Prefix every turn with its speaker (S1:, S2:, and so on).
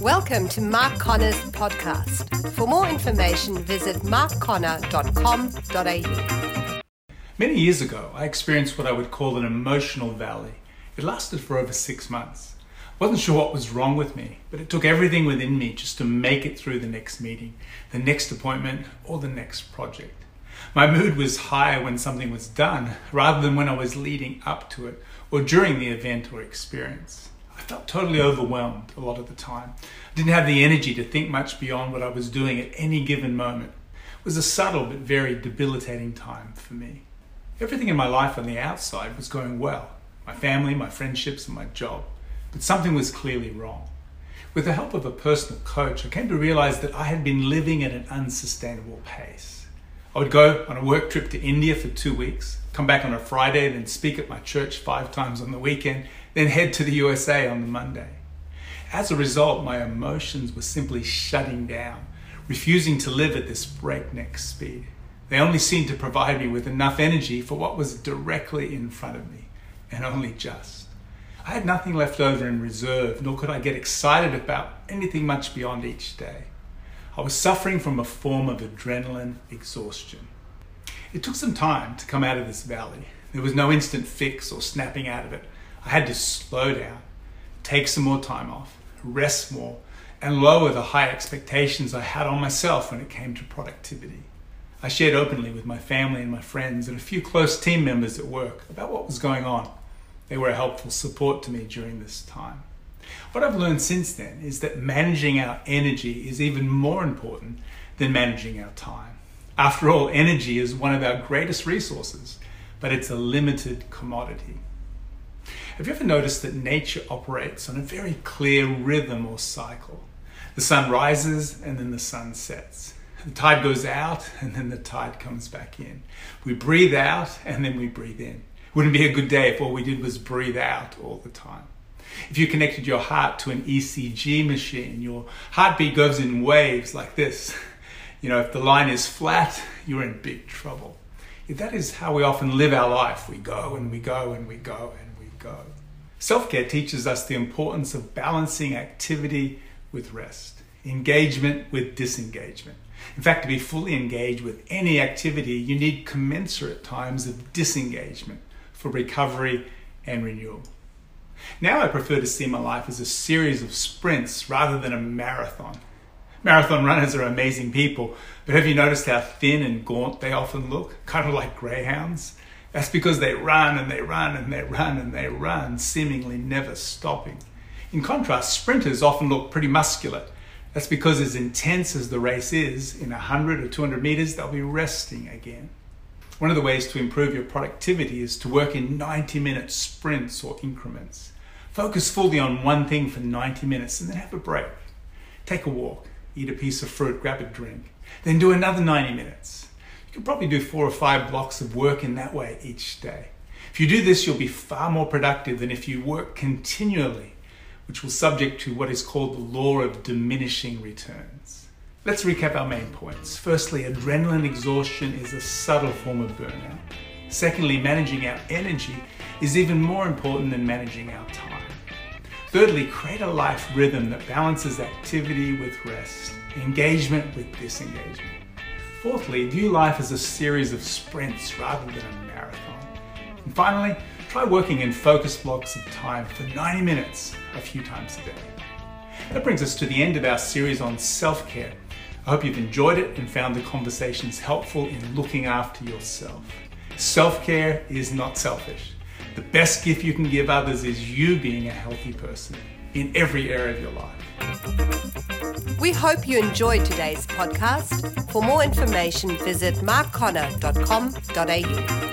S1: Welcome to Mark Conner's podcast. For more information, visit markconner.com.au.
S2: Many years ago, I experienced what I would call an emotional valley. It lasted for over six months. I wasn't sure what was wrong with me, but it took everything within me just to make it through the next meeting, the next appointment, or the next project. My mood was higher when something was done rather than when I was leading up to it or during the event or experience. I felt totally overwhelmed a lot of the time. I didn't have the energy to think much beyond what I was doing at any given moment. It was a subtle but very debilitating time for me. Everything in my life on the outside was going well my family, my friendships, and my job. But something was clearly wrong. With the help of a personal coach, I came to realize that I had been living at an unsustainable pace. I would go on a work trip to India for two weeks, come back on a Friday, then speak at my church five times on the weekend, then head to the USA on the Monday. As a result, my emotions were simply shutting down, refusing to live at this breakneck speed. They only seemed to provide me with enough energy for what was directly in front of me, and only just. I had nothing left over in reserve, nor could I get excited about anything much beyond each day. I was suffering from a form of adrenaline exhaustion. It took some time to come out of this valley. There was no instant fix or snapping out of it. I had to slow down, take some more time off, rest more, and lower the high expectations I had on myself when it came to productivity. I shared openly with my family and my friends and a few close team members at work about what was going on. They were a helpful support to me during this time. What I've learned since then is that managing our energy is even more important than managing our time. After all, energy is one of our greatest resources, but it's a limited commodity. Have you ever noticed that nature operates on a very clear rhythm or cycle? The sun rises and then the sun sets. The tide goes out and then the tide comes back in. We breathe out and then we breathe in. Wouldn't be a good day if all we did was breathe out all the time. If you connected your heart to an ECG machine, your heartbeat goes in waves like this. You know, if the line is flat, you're in big trouble. That is how we often live our life. We go and we go and we go and go. Self care teaches us the importance of balancing activity with rest, engagement with disengagement. In fact, to be fully engaged with any activity, you need commensurate times of disengagement for recovery and renewal. Now I prefer to see my life as a series of sprints rather than a marathon. Marathon runners are amazing people, but have you noticed how thin and gaunt they often look? Kind of like greyhounds. That's because they run and they run and they run and they run, seemingly never stopping. In contrast, sprinters often look pretty muscular. That's because, as intense as the race is, in 100 or 200 meters, they'll be resting again. One of the ways to improve your productivity is to work in 90 minute sprints or increments. Focus fully on one thing for 90 minutes and then have a break. Take a walk, eat a piece of fruit, grab a drink, then do another 90 minutes. You can probably do four or five blocks of work in that way each day. If you do this, you'll be far more productive than if you work continually, which will subject to what is called the law of diminishing returns. Let's recap our main points. Firstly, adrenaline exhaustion is a subtle form of burnout. Secondly, managing our energy is even more important than managing our time. Thirdly, create a life rhythm that balances activity with rest, engagement with disengagement. Fourthly, view life as a series of sprints rather than a marathon. And finally, try working in focus blocks of time for 90 minutes a few times a day. That brings us to the end of our series on self care. I hope you've enjoyed it and found the conversations helpful in looking after yourself. Self care is not selfish. The best gift you can give others is you being a healthy person in every area of your life.
S1: We hope you enjoyed today's podcast. For more information, visit markconner.com.au.